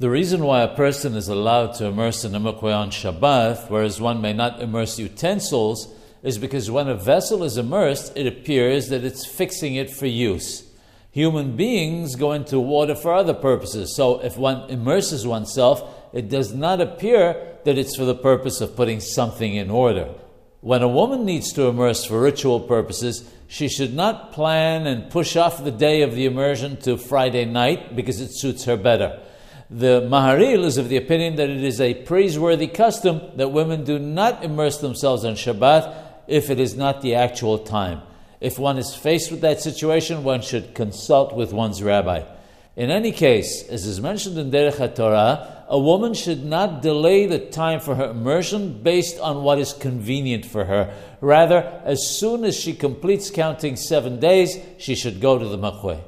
The reason why a person is allowed to immerse in a mikveh on Shabbat, whereas one may not immerse utensils, is because when a vessel is immersed, it appears that it's fixing it for use. Human beings go into water for other purposes, so if one immerses oneself, it does not appear that it's for the purpose of putting something in order. When a woman needs to immerse for ritual purposes, she should not plan and push off the day of the immersion to Friday night because it suits her better. The Maharil is of the opinion that it is a praiseworthy custom that women do not immerse themselves on Shabbat if it is not the actual time. If one is faced with that situation, one should consult with one's rabbi. In any case, as is mentioned in Derech HaTorah, a woman should not delay the time for her immersion based on what is convenient for her. Rather, as soon as she completes counting seven days, she should go to the mikveh.